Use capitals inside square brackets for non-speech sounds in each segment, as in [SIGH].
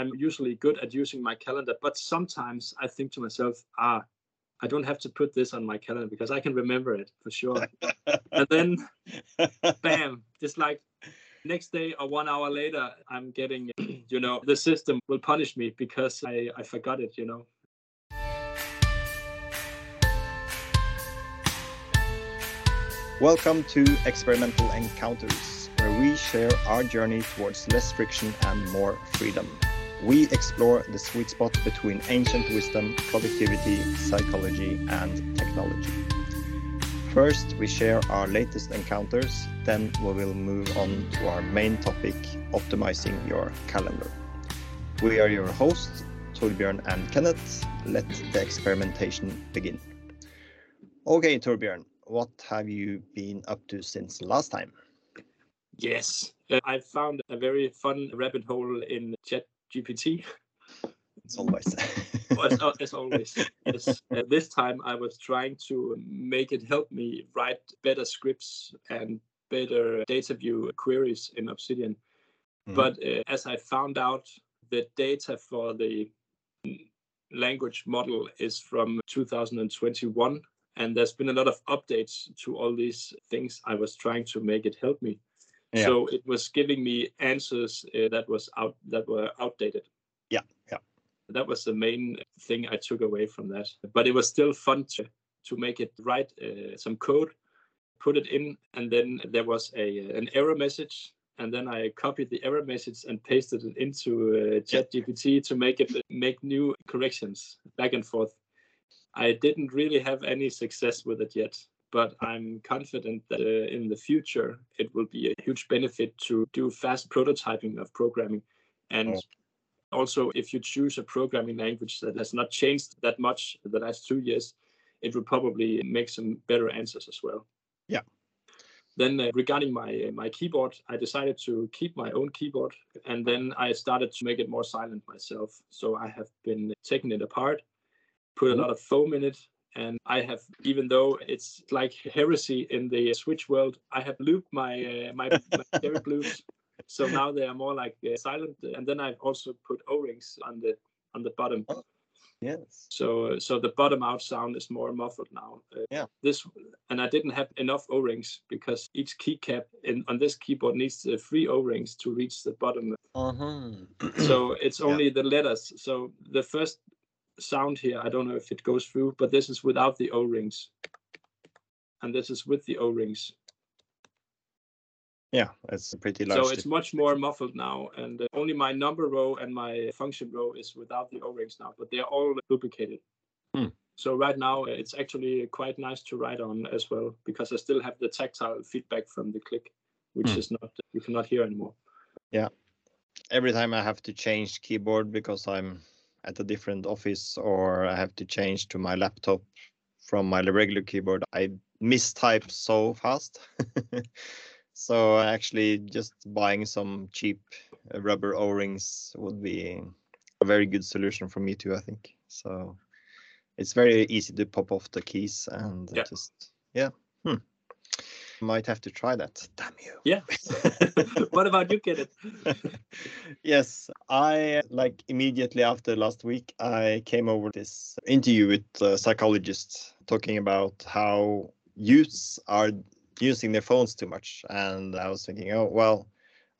I'm usually good at using my calendar, but sometimes I think to myself, ah, I don't have to put this on my calendar because I can remember it for sure. and then, [LAUGHS] bam, just like next day or one hour later, I'm getting, you know, the system will punish me because I, I forgot it, you know. Welcome to Experimental Encounters, where we share our journey towards less friction and more freedom. We explore the sweet spot between ancient wisdom, productivity, psychology, and technology. First, we share our latest encounters, then we will move on to our main topic optimizing your calendar. We are your hosts, Thorbjørn and Kenneth. Let the experimentation begin. Okay, Thorbjørn, what have you been up to since last time? Yes, uh, I found a very fun rabbit hole in Chat GPT. As always. [LAUGHS] as, as, always. Yes. Uh, this time I was trying to make it help me write better scripts and better Dataview queries in Obsidian. Mm. But uh, as I found out, the data for the language model is from 2021 and there's been a lot of updates to all these things i was trying to make it help me yeah. so it was giving me answers uh, that was out that were outdated. Yeah yeah. That was the main thing i took away from that. But it was still fun to to make it write uh, some code put it in and then there was a an error message. And then I copied the error message and pasted it into uh, ChatGPT to make it make new corrections back and forth. I didn't really have any success with it yet, but I'm confident that uh, in the future it will be a huge benefit to do fast prototyping of programming. And oh. also, if you choose a programming language that has not changed that much the last two years, it will probably make some better answers as well. Yeah. Then uh, regarding my uh, my keyboard, I decided to keep my own keyboard, and then I started to make it more silent myself. So I have been taking it apart put a lot of foam in it. And I have, even though it's like heresy in the Switch world, I have looped my uh, my, my [LAUGHS] Cherry Blues, so now they are more like uh, silent. And then I've also put O-rings on the on the bottom. Oh, yes. So so the bottom out sound is more muffled now. Uh, yeah. This and I didn't have enough O-rings because each keycap in on this keyboard needs uh, three O-rings to reach the bottom. Uh-huh. so [CLEARS THROAT] it's only yeah. the letters. So the first sound here. I don't know if it goes through, but this is without the O-rings. And this is with the O-rings. Yeah, it's pretty large. So it's much more muffled now. And uh, only my number row and my function row is without the O-rings now, but they're all duplicated. Hmm. So right now it's actually quite nice to write on as well, because I still have the tactile feedback from the click, which hmm. is not, you cannot hear anymore. Yeah. Every time I have to change keyboard because I'm at a different office or I have to change to my laptop from my regular keyboard, I mistype so fast. [LAUGHS] so actually just buying some cheap uh, rubber O-rings would be a very good solution for me too, I think. So it's very easy to pop off the keys and yeah. just, yeah. Hmm. Might have to try that. Damn you. Yeah. [LAUGHS] what about you, Kenneth? [LAUGHS] yes, I like immediately after last week, I came over this interview with a psychologist talking about how youths are using their phones too much, and I was thinking, oh well.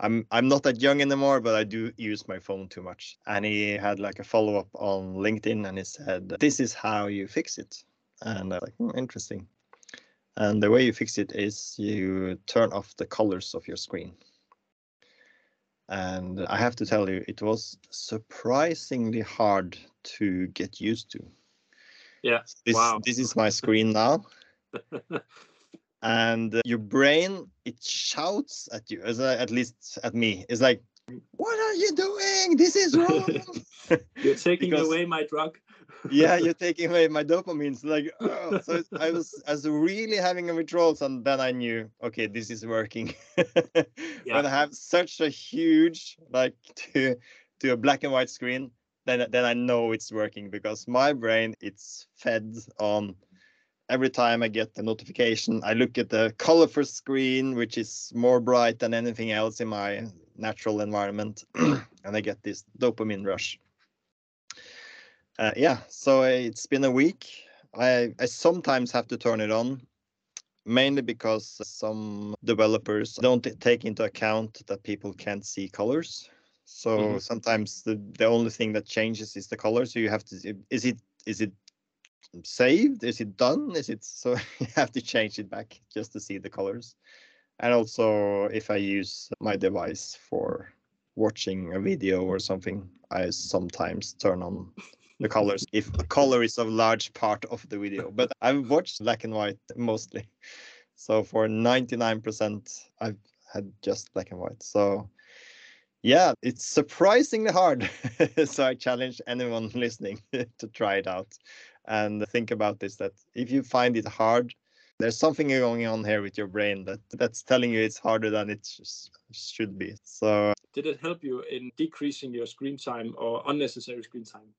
I'm I'm not that young anymore, but I do use my phone too much. And he had like a follow up on LinkedIn, and he said, "This is how you fix it." And I was like, hmm, interesting. And the way you fix it is you turn off the colors of your screen. And I have to tell you, it was surprisingly hard to get used to. Yeah. This, wow. this is my screen now. [LAUGHS] and uh, your brain, it shouts at you, as uh, at least at me. It's like, what are you doing? This is [LAUGHS] wrong. You're taking because, away my drug yeah, you're taking away my dopamine. So like, oh, so I was, I was really having a withdrawals, and then I knew, okay, this is working. [LAUGHS] yeah. When I have such a huge, like, to to a black and white screen, then then I know it's working because my brain it's fed on. Every time I get the notification, I look at the colorful screen, which is more bright than anything else in my natural environment [CLEARS THROAT] and I get this dopamine rush. Uh, yeah, so it's been a week. I, I sometimes have to turn it on, mainly because some developers don't take into account that people can't see colors. So mm-hmm. sometimes the, the only thing that changes is the color. So you have to is it is it saved? Is it done? Is it so [LAUGHS] you have to change it back just to see the colors. And also if I use my device for watching a video or something, I sometimes turn on the colors if color is a large part of the video. But I've watched black and white mostly. So for 99%, I've had just black and white. So yeah, it's surprisingly hard. [LAUGHS] so I challenge anyone [LAUGHS] listening [LAUGHS] to try it out and think about this that if you find it hard, there's something going on here with your brain that that's telling you it's harder than it should be. So did it help you in decreasing your screen time or unnecessary screen time?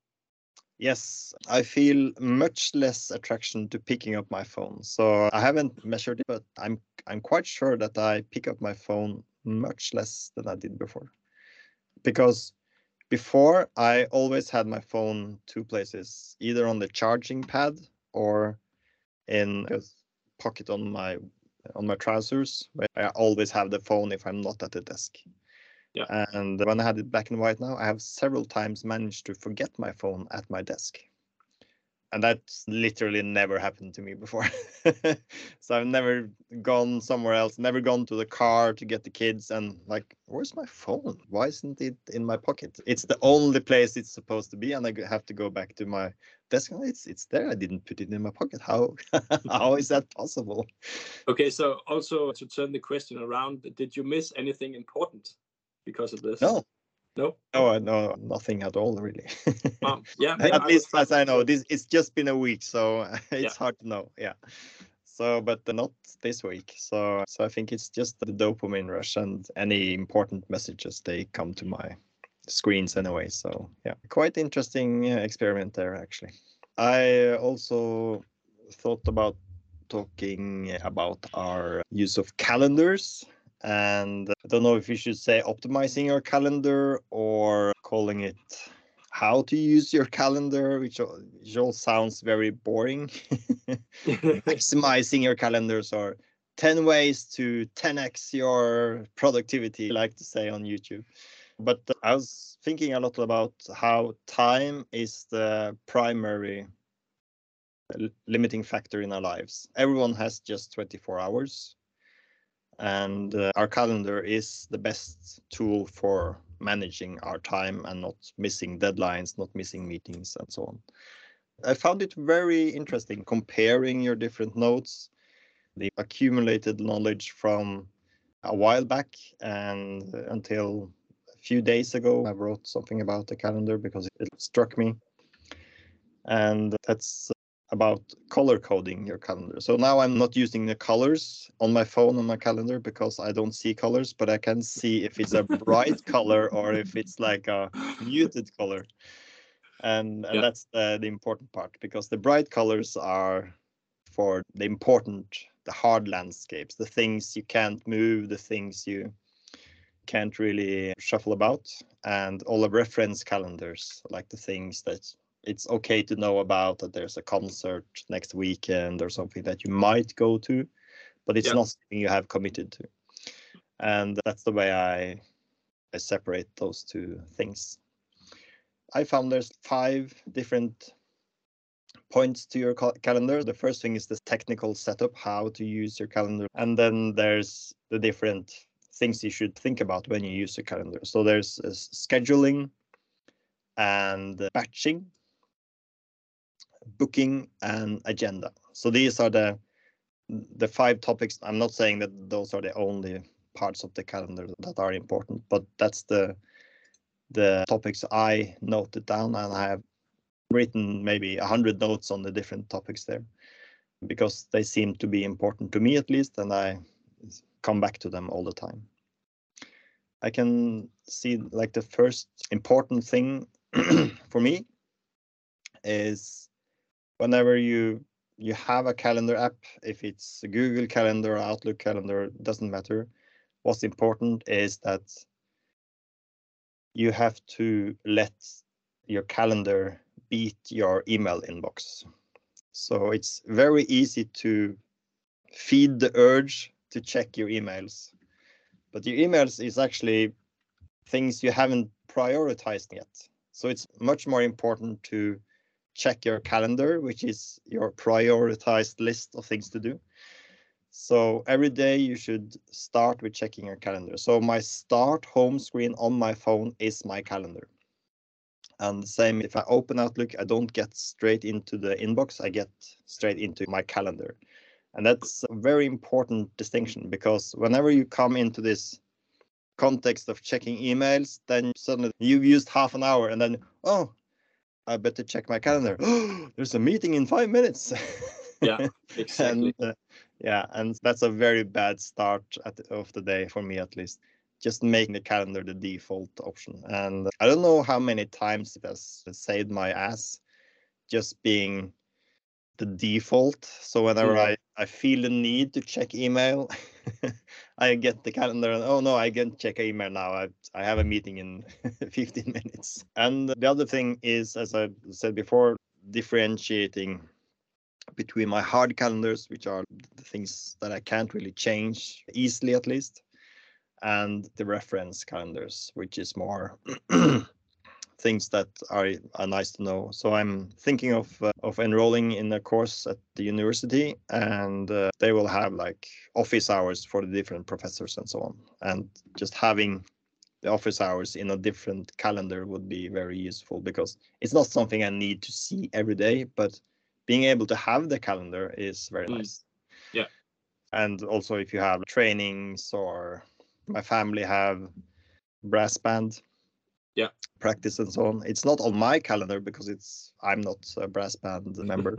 Yes, I feel much less attraction to picking up my phone. So I haven't measured it, but I'm I'm quite sure that I pick up my phone much less than I did before. Because before I always had my phone two places, either on the charging pad or in a pocket on my on my trousers. I always have the phone if I'm not at the desk. Yeah. And when I had it black and white now, I have several times managed to forget my phone at my desk. And that's literally never happened to me before. [LAUGHS] so I've never gone somewhere else, never gone to the car to get the kids and like, where's my phone? Why isn't it in my pocket? It's the only place it's supposed to be, and I have to go back to my desk. It's it's there. I didn't put it in my pocket. How [LAUGHS] how is that possible? Okay, so also to turn the question around, did you miss anything important because of this? No. No. No, no, nothing at all, really. um, yeah. [LAUGHS] at least as I know, this it's just been a week, so [LAUGHS] it's yeah. hard to know. Yeah. So, but not this week. So, so I think it's just the dopamine rush and any important messages they come to my screens anyway. So, yeah, quite interesting uh, experiment there actually. I also thought about talking about our use of calendars and I don't know if you should say optimizing your calendar or calling it how to use your calendar, which all, which all sounds very boring. [LAUGHS] [LAUGHS] Maximizing your calendars or 10 ways to 10x your productivity, like to say on YouTube. But I was thinking a lot about how time is the primary uh, limiting factor in our lives. Everyone has just 24 hours and uh, our calendar is the best tool for managing our time and not missing deadlines, not missing meetings, and so on. I found it very interesting comparing your different notes, the accumulated knowledge from a while back and until a few days ago. I wrote something about the calendar because it struck me. And that's about color coding your calendar. So now I'm not using the colors on my phone on my calendar because I don't see colors, but I can see if it's a bright [LAUGHS] color or if it's like a muted color. And, and yeah. that's the, the important part because the bright colors are for the important, the hard landscapes, the things you can't move, the things you can't really shuffle about, and all the reference calendars, like the things that it's okay to know about that there's a concert next weekend or something that you might go to, but it's yeah. not something you have committed to. And that's the way I, I separate those two things. I found there's five different points to your calendar. The first thing is the technical setup, how to use your calendar. And then there's the different things you should think about when you use a calendar. So there's uh, scheduling and uh, batching booking and agenda. So these are the the five topics. I'm not saying that those are the only parts of the calendar that are important, but that's the the topics I noted down, and I have written maybe a hundred notes on the different topics there because they seem to be important to me at least, and I come back to them all the time. I can see like the first important thing [CLEARS THROAT] for me is whenever you you have a calendar app, if it's Google Calendar or Outlook Calendar, doesn't matter. What's important is that you have to let your calendar beat your email inbox. So it's very easy to feed the urge to check your emails. But your emails is actually things you haven't prioritized yet. So it's much more important to check your calendar, which is your prioritized list of things to do. So every day you should start with checking your calendar. So my start home screen on my phone is my calendar. And same if I open Outlook, I don't get straight into the inbox, I get straight into my calendar. And that's a very important distinction because whenever you come into this context of checking emails, then suddenly you've used half an hour and then, oh, I better check my calendar. [GASPS] There's a meeting in five minutes. Yeah, [LAUGHS] exactly. and, uh, yeah, and that's a very bad start at the, of the day for me at least. Just making the calendar the default option. And I don't know how many times it has saved my ass just being the default. So whenever Mm. I, I feel the need to check email, [LAUGHS] I get the calendar and oh no, I can check email now. I, I have a meeting in [LAUGHS] 15 minutes. And the other thing is, as I said before, differentiating between my hard calendars, which are the things that I can't really change easily at least, and the reference calendars, which is more [CLEARS THROAT] things that are, are nice to know. So I'm thinking of uh, of enrolling in a course at the university, and uh, they will have like office hours for the different professors and so on, and just having the office hours in a different calendar would be very useful because it's not something I need to see every day, but being able to have the calendar is very Mm. nice. Yeah. And also if you have trainings or my family have brass band Yeah. practice and so on. It's not on my calendar because it's I'm not a brass band [LAUGHS] member.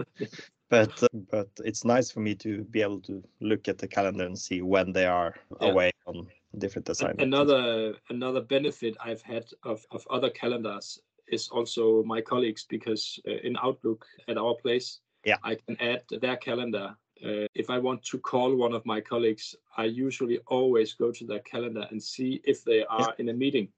but uh, but it's nice for me to be able to look at the calendar and see when they are Yeah. away on different assignments. Another another benefit I've had of, of other calendars is also my colleagues because uh, in Outlook at our place, Yeah. I can add their calendar. Uh, if I want to call one of my colleagues, I usually always go to their calendar and see if they are in a meeting.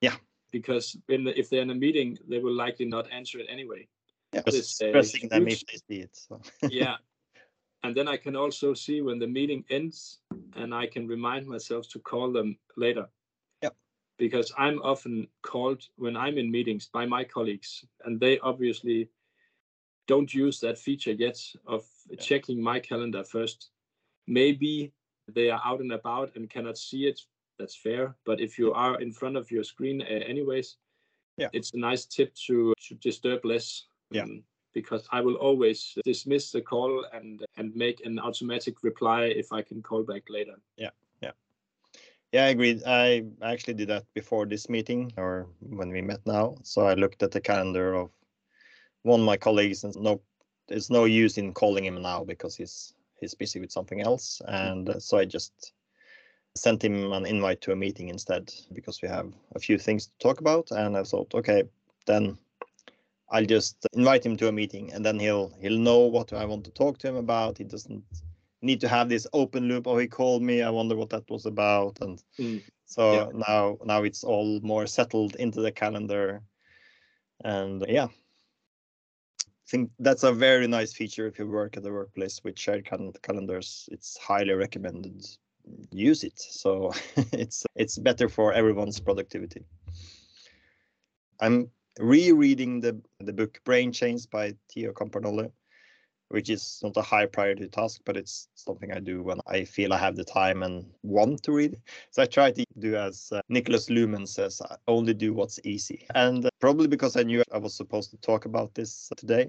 Yeah. Because in the, if they're in a meeting, they will likely not answer it anyway. yeah, it's pressing them if they see it. So. yeah [LAUGHS] and then i can also see when the meeting ends and i can remind myself to call them later Yep. because i'm often called when i'm in meetings by my colleagues and they obviously don't use that feature yet of checking my calendar first maybe they are out and about and cannot see it that's fair but if you are in front of your screen uh, anyways Yeah. it's a nice tip to to disturb less Yeah. um, because I will always dismiss the call and and make an automatic reply if I can call back later. Yeah, yeah, yeah. I agreed. I actually did that before this meeting or when we met now. So I looked at the calendar of one of my colleagues and no, it's no use in calling him now because he's he's busy with something else. And uh, so I just sent him an invite to a meeting instead because we have a few things to talk about. And I thought, okay, then I'll just invite him to a meeting and then he'll he'll know what I want to talk to him about. He doesn't need to have this open loop. Oh, he called me. I wonder what that was about. And Mm. so Yeah. now now it's all more settled into the calendar. And yeah. I think that's a very nice feature if you work at the workplace with shared cal- calendars. It's highly recommended. Use it. So [LAUGHS] it's it's better for everyone's productivity. I'm rereading the the book Brain Chains by Theo Compernolle, which is not a high priority task, but it's something I do when I feel I have the time and want to read. So I try to do as uh, Niklas Luhmann says, I only do what's easy. And uh, probably because I knew I was supposed to talk about this today,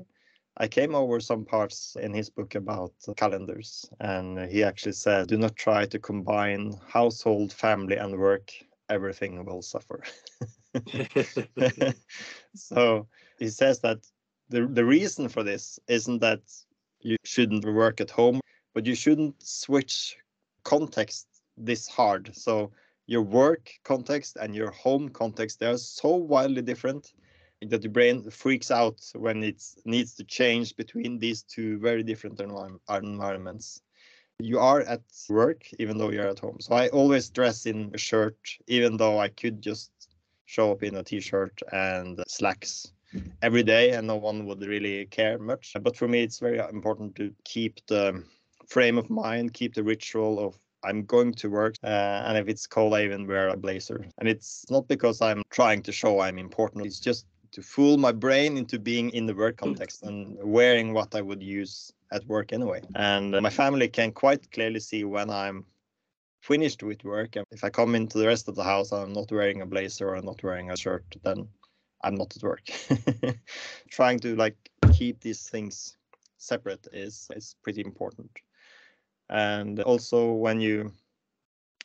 I came over some parts in his book about calendars. And he actually said, do not try to combine household, family, and work. Everything will suffer. [LAUGHS] [LAUGHS] so he says that the, the reason for this isn't that you shouldn't work at home, but you shouldn't switch context this hard. So your work context and your home context, they are so wildly different that the brain freaks out when it needs to change between these two very different envi- environments. You are at work even though you're at home. So I always dress in a shirt, even though I could just show up in a t-shirt and slacks every day and no one would really care much but for me it's very important to keep the frame of mind keep the ritual of I'm going to work, uh, and if it's cold, I even wear a blazer. And it's not because I'm trying to show I'm important. It's just to fool my brain into being in the work hmm. context and wearing what I would use at work anyway. And my family can quite clearly see when I'm finished with work. And If I come into the rest of the house, I'm not wearing a blazer or not wearing a shirt, then I'm not at work. [LAUGHS] Trying to like keep these things separate is is pretty important. And also when you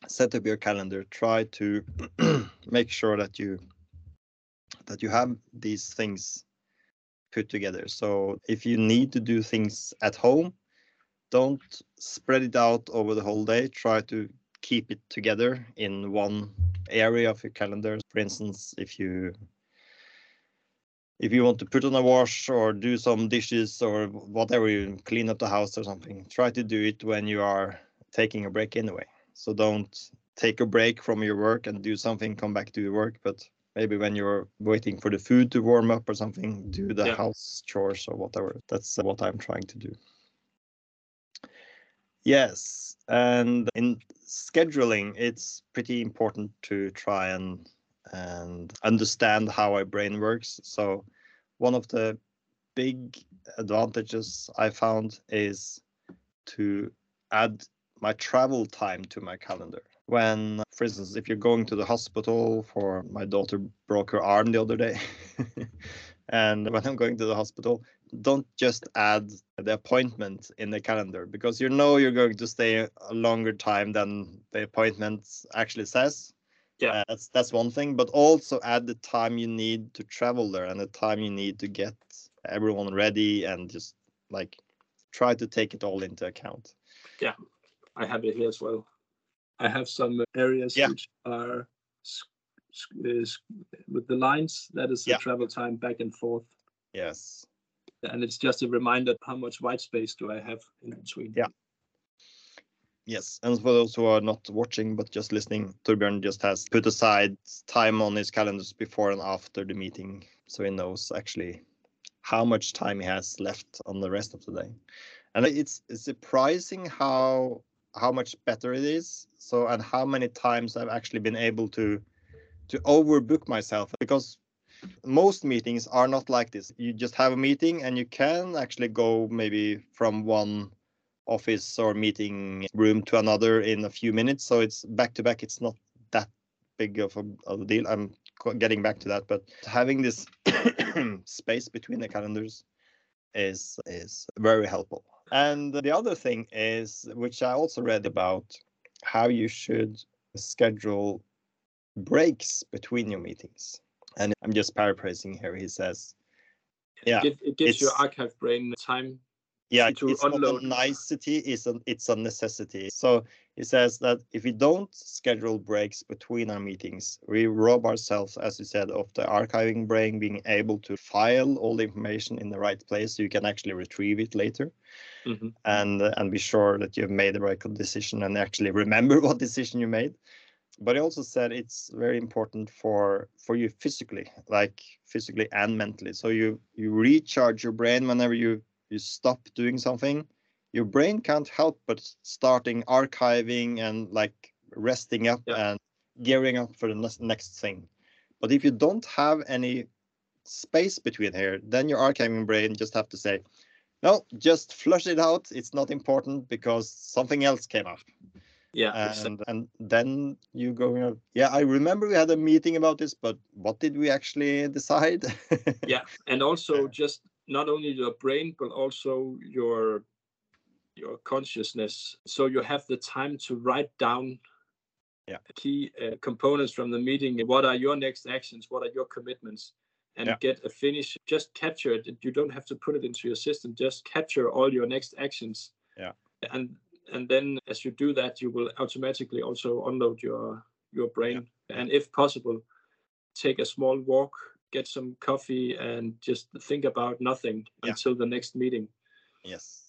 set up your calendar, try to [CLEARS THROAT] make sure that you that you have these things put together. So if you need to do things at home, don't spread it out over the whole day. Try to keep it together in one area of your calendar. For instance, if you if you want to put on a wash or do some dishes or whatever you clean up the house or something, try to do it when you are taking a break anyway. So don't take a break from your work and do something, come back to your work, but maybe when you're waiting for the food to warm up or something, do the yeah. house chores or whatever. That's what I'm trying to do. Yes, and in scheduling, it's pretty important to try and and understand how our brain works. So one of the big advantages I found is to add my travel time to my calendar when, for instance, if you're going to the hospital for my daughter broke her arm the other day. [LAUGHS] and when I'm going to the hospital, don't just add the appointment in the calendar because you know you're going to stay a longer time than the appointment actually says. Yeah, uh, that's that's one thing. But also add the time you need to travel there and the time you need to get everyone ready and just like try to take it all into account. Yeah, I have it here as well. I have some areas yeah. which are is with the lines. That is the yeah. travel time back and forth. Yes. And it's just a reminder how much white space do I have in between. Yeah. Yes, and for those who are not watching but just listening, Thorbjørn just has put aside time on his calendars before and after the meeting, so he knows actually how much time he has left on the rest of the day. And it's, it's surprising how how much better it is. So and how many times I've actually been able to to overbook myself because most meetings are not like this. You just have a meeting and you can actually go maybe from one office or meeting room to another in a few minutes. So it's back to back. It's not that big of a, of a deal. I'm getting back to that, but having this [COUGHS] space between the calendars is is very helpful. And the other thing is, which I also read about, how you should schedule breaks between your meetings. And I'm just paraphrasing here. He says, "Yeah, it, it gives your archive brain time yeah it's unload. not a nicety it's a, it's a necessity so he says that if we don't schedule breaks between our meetings we rob ourselves as you said of the archiving brain being able to file all the information in the right place so you can actually retrieve it later mm-hmm. and uh, and be sure that you've made the right decision and actually remember [LAUGHS] what decision you made but he also said it's very important for for you physically like physically and mentally so you you recharge your brain whenever you you stop doing something, your brain can't help but starting archiving and like resting up yeah. and gearing up for the next thing. But if you don't have any space between here, then your archiving brain just have to say, no, just flush it out. It's not important because something else came up. Yeah. And, and then you go, yeah, I remember we had a meeting about this, but what did we actually decide? [LAUGHS] yeah. And also just not only your brain but also your your consciousness. So you have the time to write down yeah. key uh, components from the meeting. What are your next actions? What are your commitments? And yeah. get a finish. Just capture it. You don't have to put it into your system. Just capture all your next actions. Yeah. And and then as you do that you will automatically also unload your your brain. Yeah. and if possible take a small walk get some coffee and just think about nothing yeah. until the next meeting. Yes.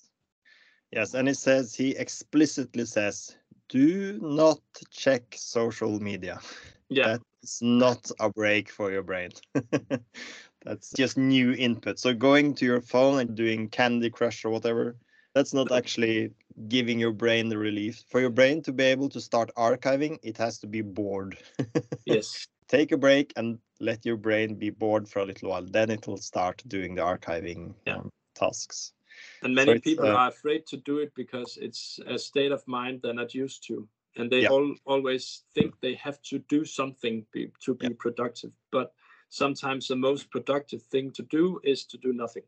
Yes, and it says he explicitly says do not check social media. Yeah. That's not a break for your brain. [LAUGHS] that's just new input. So going to your phone and doing Candy Crush or whatever, that's not actually giving your brain the relief. For your brain to be able to start archiving, it has to be bored. [LAUGHS] yes. Take a break and let your brain be bored for a little while. Then it will start doing the archiving Yeah. um, tasks. And many it's, people uh, are afraid to do it because it's a state of mind they're not used to. And they Yeah. all always think they have to do something be, to be Yeah. productive. But sometimes the most productive thing to do is to do nothing.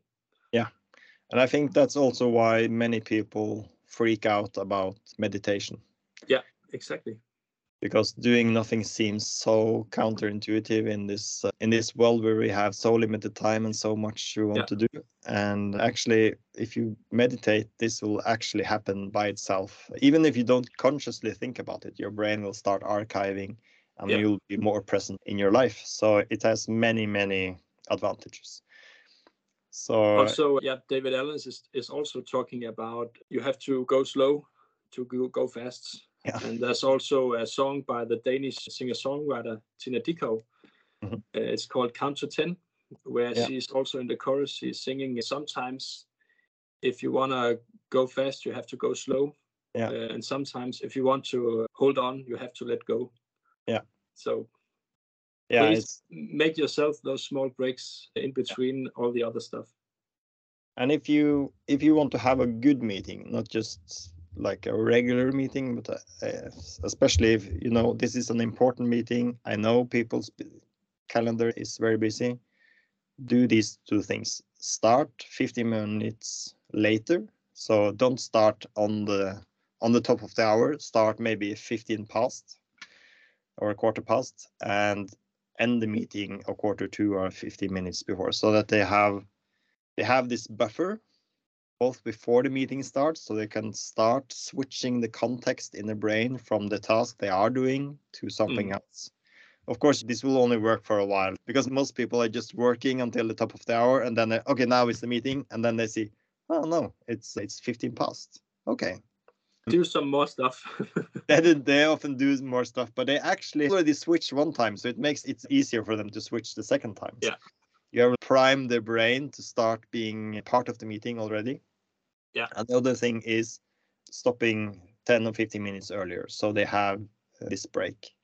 Yeah. And I think that's also why many people freak out about meditation Yeah, Exactly. Because doing nothing seems so counterintuitive in this uh, in this world where we have so limited time and so much we want Yeah. to do and actually if you meditate this will actually happen by itself even if you don't consciously think about it your brain will start archiving and Yeah. you'll be more present in your life so it has many many advantages so also, yeah, David Allen is, is also talking about you have to go slow to go, go fast. Yeah. And there's also a song by the Danish singer-songwriter Tina Dickow. Mhm. Uh, it's called Count to Ten, where Yeah. she's also in the chorus. She's singing sometimes if you want to go fast, you have to go slow. Yeah. Uh, and sometimes if you want to hold on, you have to let go. Yeah. So yeah please make yourself those small breaks in between all the other stuff. And if you if you want to have a good meeting, not just like a regular meeting, but uh, especially if you know this is an important meeting, I know people's calendar is very busy. Do these two things: start 15 minutes later. So don't start on the on the top of the hour. Start maybe 15 past or a quarter past, and end the meeting a quarter to or 15 minutes before, so that they have they have this buffer both before the meeting starts so they can start switching the context in the brain from the task they are doing to something mm. else. Of course this will only work for a while because most people are just working until the top of the hour and then okay now is the meeting and then they see oh no it's it's 15 past. Okay. Do some more stuff. [LAUGHS] they, they often do more stuff but they actually already switched one time so it makes it easier for them to switch the second time. Yeah. you have primed the brain to start being part of the meeting already Yeah. and the other thing is stopping 10 or 15 minutes earlier so they have uh, this break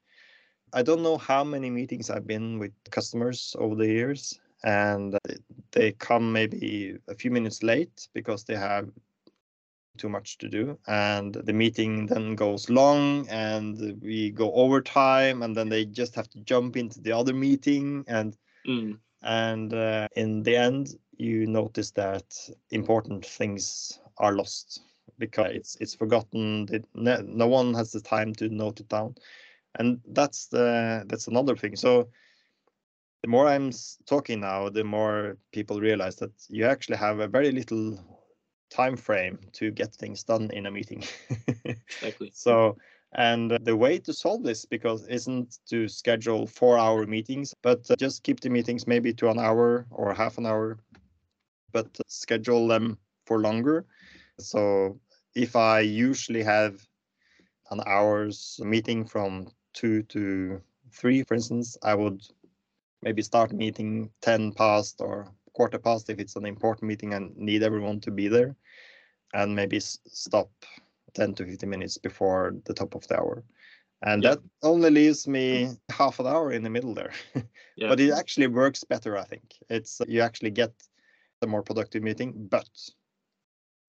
i don't know how many meetings i've been with customers over the years and they come maybe a few minutes late because they have too much to do and the meeting then goes long and we go overtime and then they just have to jump into the other meeting and Mm, and uh, in the end you notice that important things are lost because it's it's forgotten no, no one has the time to note it down. And that's the that's another thing. So the more i'm talking now the more people realize that you actually have a very little time frame to get things done in a meeting. [LAUGHS] Exactly. so, and the way to solve this because isn't to schedule four-hour meetings, but just keep the meetings maybe to an hour or half an hour, but schedule them for longer. So, if I usually have an hour's meeting from two to three, for instance, I would maybe start meeting 10 past or quarter past if it's an important meeting and need everyone to be there, and maybe stop 10 to 15 minutes before the top of the hour. And Yeah. that only leaves me half an hour in the middle there. [LAUGHS] Yeah. But it actually works better, I think. It's you actually get a more productive meeting, but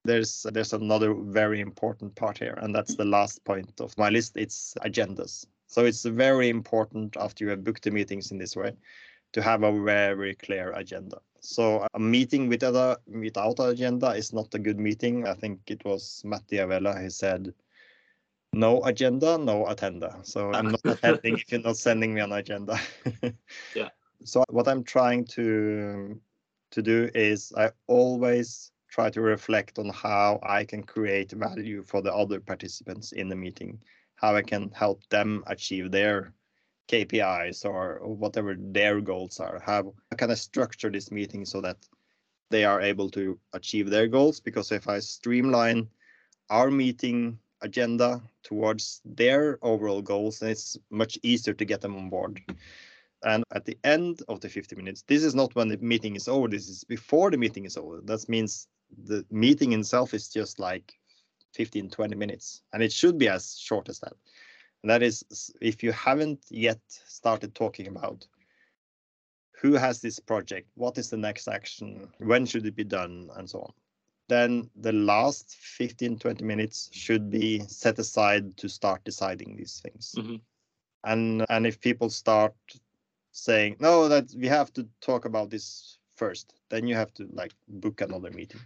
there's there's another very important part here, and that's the last point of my list. It's agendas. So it's very important after you have booked the meetings in this way to have a very clear agenda. So a meeting without a without an agenda is not a good meeting. I think it was Matt D'Avella who said, "No agenda, no attenda." So I'm not [LAUGHS] attending if you're not sending me an agenda. [LAUGHS] Yeah. So what I'm trying to to do is I always try to reflect on how I can create value for the other participants in the meeting, how I can help them achieve their KPIs or whatever their goals are. How can I structure this meeting so that they are able to achieve their goals? Because if I streamline our meeting agenda towards their overall goals, and it's much easier to get them on board. And at the end of the 50 minutes, this is not when the meeting is over, this is before the meeting is over. That means the meeting itself is just like 15, 20 minutes, and it should be as short as that. And that is if you haven't yet started talking about who has this project, what is the next action, when should it be done, and so on. Then the last 15, 20 minutes should be set aside to start deciding these things. Mm-hmm. And and if people start saying no, that we have to talk about this first, then you have to like book another meeting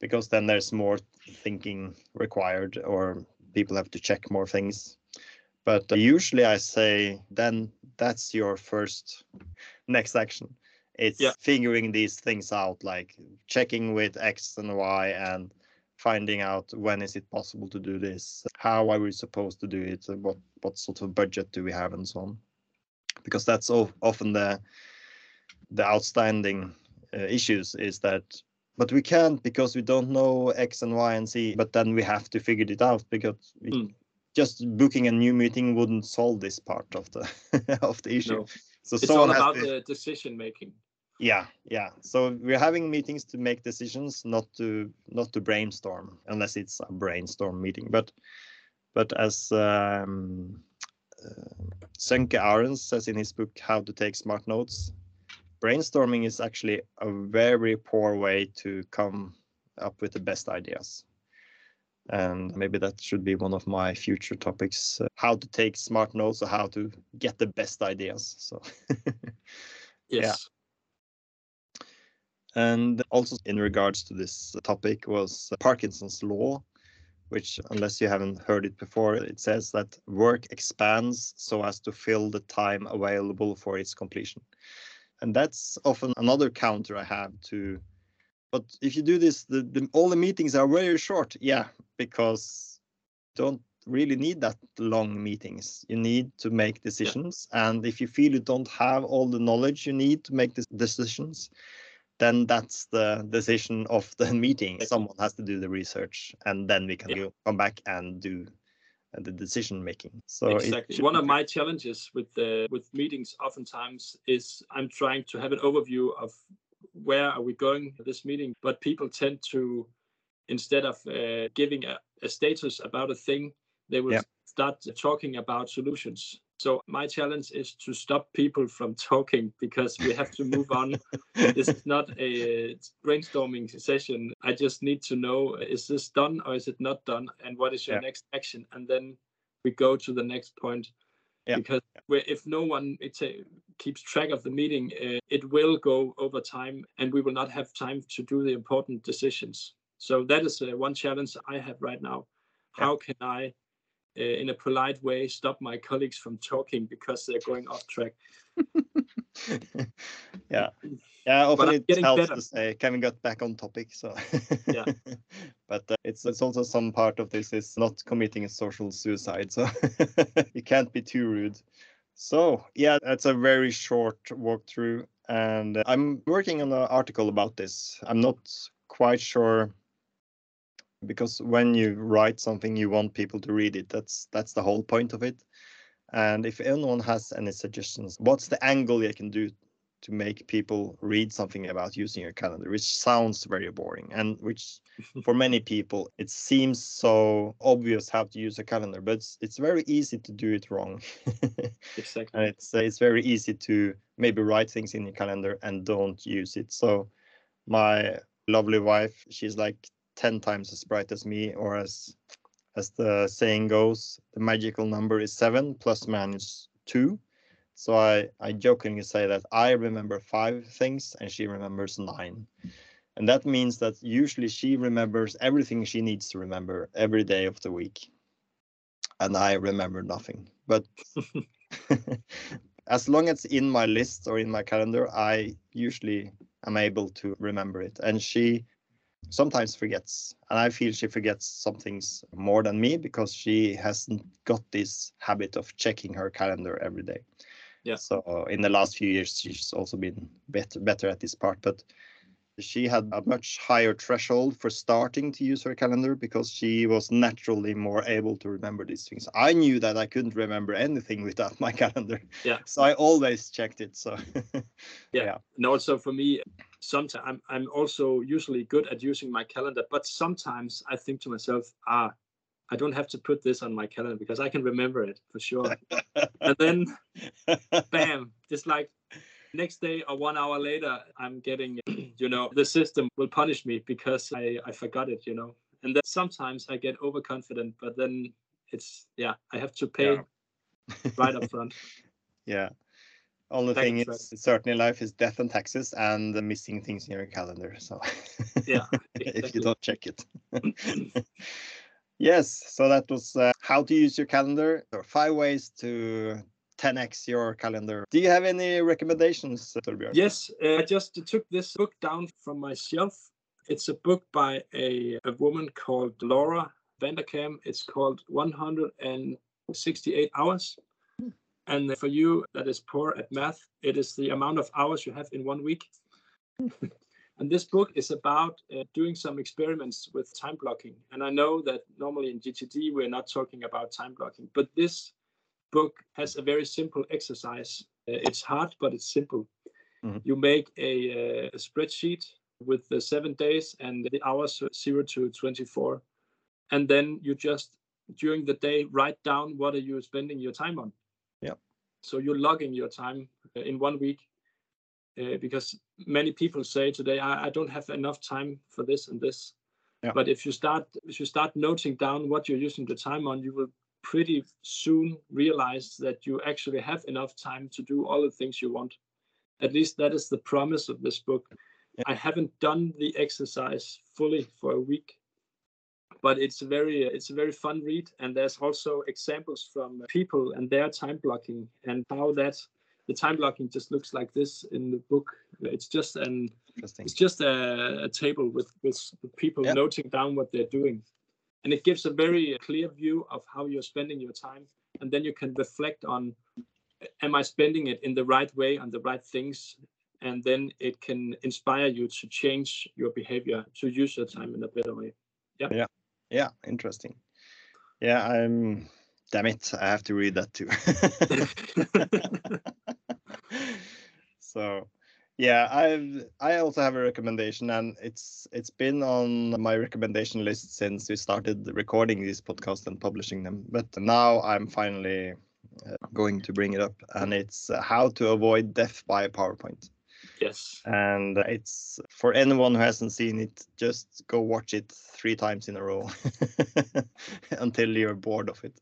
because then there's more thinking required or people have to check more things. But uh, usually I say then that's your first next action. It's Yeah. figuring these things out, like checking with X and Y and finding out when is it possible to do this, how are we supposed to do it, what what sort of budget do we have, and so on. Because that's often the the outstanding uh, issues is that but we can't because we don't know X and Y and Z. But then we have to figure it out because we, Mm. just booking a new meeting wouldn't solve this part of the [LAUGHS] of the issue. No. So It's all about to- the decision making. yeah, yeah. So we're having meetings to make decisions, not to not to brainstorm, unless it's a brainstorm meeting. But but as um, Sönke Ahrens says in his book How to Take Smart Notes, brainstorming is actually a very poor way to come up with the best ideas. And maybe that should be one of my future topics: uh, how to take smart notes or how to get the best ideas. So. [LAUGHS] Yes. And also in regards to this topic was Parkinson's law, which unless you haven't heard it before, it says that work expands so as to fill the time available for its completion. And that's often another counter I have to, but if you do this, the, the all the meetings are very short. Yeah, because don't really need that long meetings. You need to make decisions. And if you feel you don't have all the knowledge you need to make these decisions, then that's the decision of the [LAUGHS] meeting. Someone has to do the research, and then we can Yeah. go, come back and do uh, the decision making. So exactly. One of my challenges with the with meetings oftentimes is I'm trying to have an overview of where are we going this meeting, but people tend to instead of uh, giving a, a status about a thing, they will Yeah. start talking about solutions. So my challenge is to stop people from talking because we have to move on. this is not a brainstorming session. I just need to know is this done or is it not done, and what is your Yeah. next action, and then we go to the next point. Yeah. Because where if no one uh, keeps track of the meeting, uh, it will go over time, and we will not have time to do the important decisions. So that is uh, one challenge I have right now. Yeah. How can I, uh, in a polite way, stop my colleagues from talking because they're going off track? [LAUGHS] yeah [LAUGHS] yeah often it helps better. to say can we get back on topic so Yeah. [LAUGHS] but uh, it's it's also some part of this is not committing a social suicide so you can't be too rude so yeah that's a very short walkthrough and uh, i'm working on an article about this i'm not quite sure because when you write something you want people to read it that's that's the whole point of it and if anyone has any suggestions, what's the angle you can do to make people read something about using your calendar, which sounds very boring and which [LAUGHS] for many people it seems so obvious how to use a calendar, but it's, it's very easy to do it wrong. [LAUGHS] Exactly. and it's uh, it's very easy to maybe write things in your calendar and don't use it. So my lovely wife, she's like 10 times as bright as me or as as the saying goes, the magical number is seven plus minus two. So I, I jokingly say that I remember five things and she remembers nine. And that means that usually she remembers everything she needs to remember every day of the week. And I remember nothing. But [LAUGHS] as long as it's in my list or in my calendar, I usually am able to remember it. And she sometimes forgets. And I feel she forgets some things more than me because she hasn't got this habit of checking her calendar every day. Yeah. So in the last few years, she's also been better better at this part. But she had a much higher threshold for starting to use her calendar because she was naturally more able to remember these things. I knew that I couldn't remember anything without my [LAUGHS] calendar. Yeah. So I always checked it. So [LAUGHS] yeah. Yeah. And also for me, sometimes I'm I'm also usually good at using my calendar, but sometimes I think to myself, ah, I don't have to put this on my calendar because I can remember it for sure. [LAUGHS] and then bam, just like next day or one hour later, I'm getting, [CLEARS THROAT] you know, the system will punish me because I, I forgot it, you know. And then sometimes I get overconfident, but then it's, yeah, I have to pay Yeah. [LAUGHS] right up front. yeah. Only Thank thing is, certainly life is death and taxes and the missing things in your calendar. So [LAUGHS] Yeah, if you don't check it. [LAUGHS] yes, so that was uh, how to use your calendar. There are five ways to 10x your calendar. Do you have any recommendations, Thorbjørn? Yes, uh, I just took this book down from my shelf. It's a book by a, a woman called Laura Vanderkam. It's called 168 Hours. And for you that is poor at math, it is the amount of hours you have in one week. [LAUGHS] and this book is about uh, doing some experiments with time blocking. And I know that normally in GTD we're not talking about time blocking, but this book has a very simple exercise. Uh, it's hard, but it's simple. Mhm. You make a, uh, a spreadsheet with the seven days and the hours uh, zero to 24. And then you just, during the day, write down what are you spending your time on. Yeah. So you're logging your time in one week. Uh, because many people say today I, I don't have enough time for this and this Yeah. but if you start if you start noting down what you're using the time on you will pretty soon realize that you actually have enough time to do all the things you want. At least that is the promise of this book. Yeah. I haven't done the exercise fully for a week, but it's a very it's a very fun read, and there's also examples from people and their time blocking and how that the time blocking just looks like this in the book. It's just an Interesting. it's just a, a table with with people noting down what they're doing and it gives a very clear view of how you're spending your time and then you can reflect on am i spending it in the right way on the right things and then it can inspire you to change your behavior to use your time in a better way Yeah, Yeah. Yeah. interesting. Yeah, I'm. Damn it, I have to read that too. [LAUGHS] [LAUGHS] so, yeah, I've I also have a recommendation, and it's it's been on my recommendation list since we started recording these podcasts and publishing them. But now I'm finally uh, going to bring it up, and it's uh, how to avoid death by PowerPoint. yes and it's for anyone who hasn't seen it just go watch it three times in a row [LAUGHS] until you're bored of it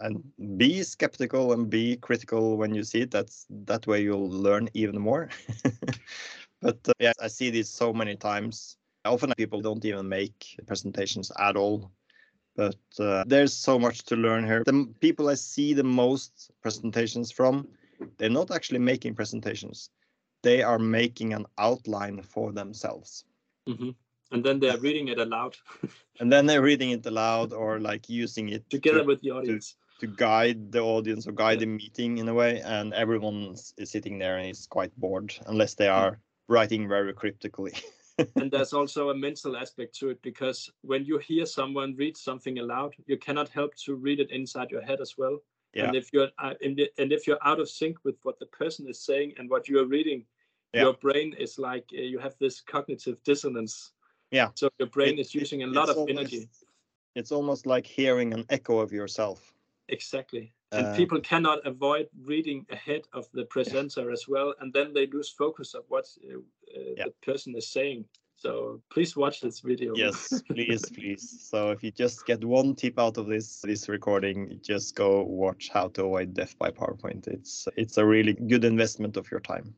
and be skeptical and be critical when you see it. That's that way you'll learn even more. [LAUGHS] But uh, yeah i see this so many times. Often people don't even make presentations at all. But uh, there's so much to learn here. The people i see the most presentations from they're not actually making presentations. They are making an outline for themselves. Hmm and then they're reading it aloud. [LAUGHS] And then they're reading it aloud or like using it together to, with the audience to guide the audience or guide the meeting in a way and everyone is sitting there and is quite bored unless they Mm. are writing very cryptically [LAUGHS] and there's also a mental aspect to it because when you hear someone read something aloud you cannot help to read it inside your head as well Yeah. and if you're uh, and i- and if you're out of sync with what the person is saying and what you're reading Yeah. your brain is like uh, you have this cognitive dissonance Yeah. so your brain It- is using a lot of almost- energy it's almost like hearing an echo of yourself exactly. And Uh, people cannot avoid reading ahead of the presenter as well and then they lose focus of what uh, uh, Yeah. the person is saying. So please watch this video. Yes [LAUGHS] please please. So if you just get one tip out of this this recording just go watch how to avoid death by powerpoint. It's it's a really good investment of your time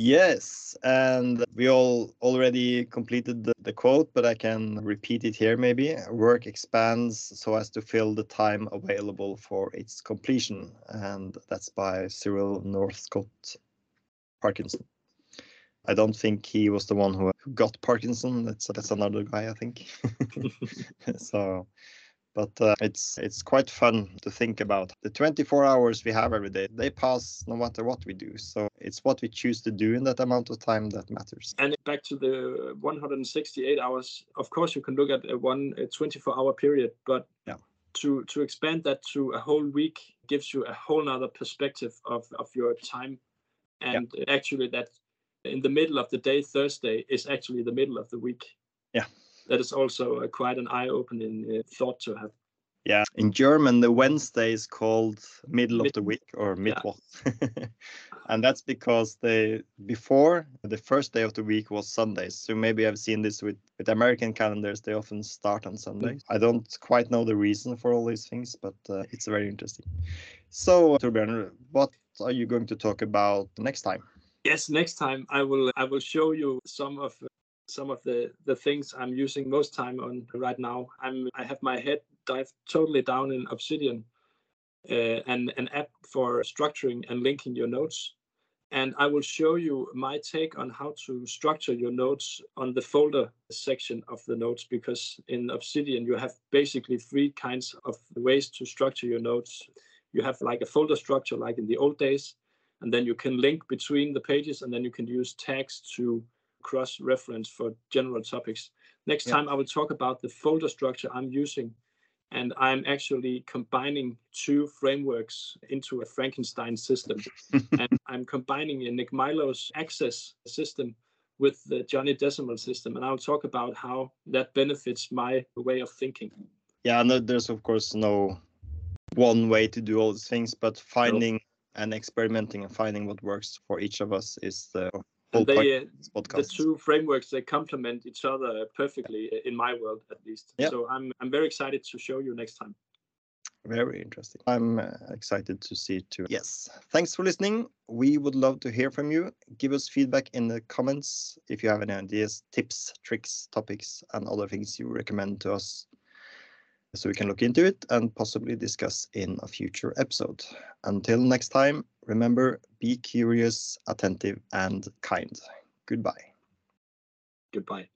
yes and we all already completed the, the quote but i can repeat it here maybe work expands so as to fill the time available for its completion and that's by Cyril Northcote Parkinson I don't think he was the one who got Parkinson. That's that's another guy, I think. [LAUGHS] so, but uh, it's it's quite fun to think about. The 24 hours we have every day they pass no matter what we do. So it's what we choose to do in that amount of time that matters. And back to the 168 hours of course you can look at a one a 24 hour period but yeah. to to expand that to a whole week gives you a whole nother perspective of of your time. And yeah. actually that in the middle of the day thursday is actually the middle of the week. Yeah that is also quite an eye-opening uh, thought to have. Yeah, in German, the Wednesday is called middle Mid- of the week or Mittwoch, yeah. [LAUGHS] and that's because they before the first day of the week was Sundays. So maybe I've seen this with with American calendars; they often start on Sundays. Mm. I don't quite know the reason for all these things, but uh, it's very interesting. So, Thorbjørn, what are you going to talk about next time? Yes, next time I will I will show you some of some of the the things I'm using most time on right now. I'm I have my head dive totally down in Obsidian, uh, and an app for structuring and linking your notes. And I will show you my take on how to structure your notes on the folder section of the notes, because in Obsidian you have basically three kinds of ways to structure your notes. You have like a folder structure, like in the old days, and then you can link between the pages, and then you can use tags to cross reference for general topics. Next yeah. time, I will talk about the folder structure I'm using. And I'm actually combining two frameworks into a Frankenstein system. [LAUGHS] and I'm combining a Nick Milo's access system with the Johnny Decimal system. And I'll talk about how that benefits my way of thinking. Yeah, no, there's of course no one way to do all these things, but finding no. and experimenting and finding what works for each of us is the and they, uh, the two frameworks they complement each other perfectly in my world at least. Yep. so i'm i'm very excited to show you next time. Very interesting. I'm uh, excited to see it too. Yes. Thanks for listening. We would love to hear from you. Give us feedback in the comments if you have any ideas tips tricks topics and other things you recommend to us so we can look into it and possibly discuss in a future episode. Until next time, remember be curious, attentive, and kind. Goodbye. Goodbye.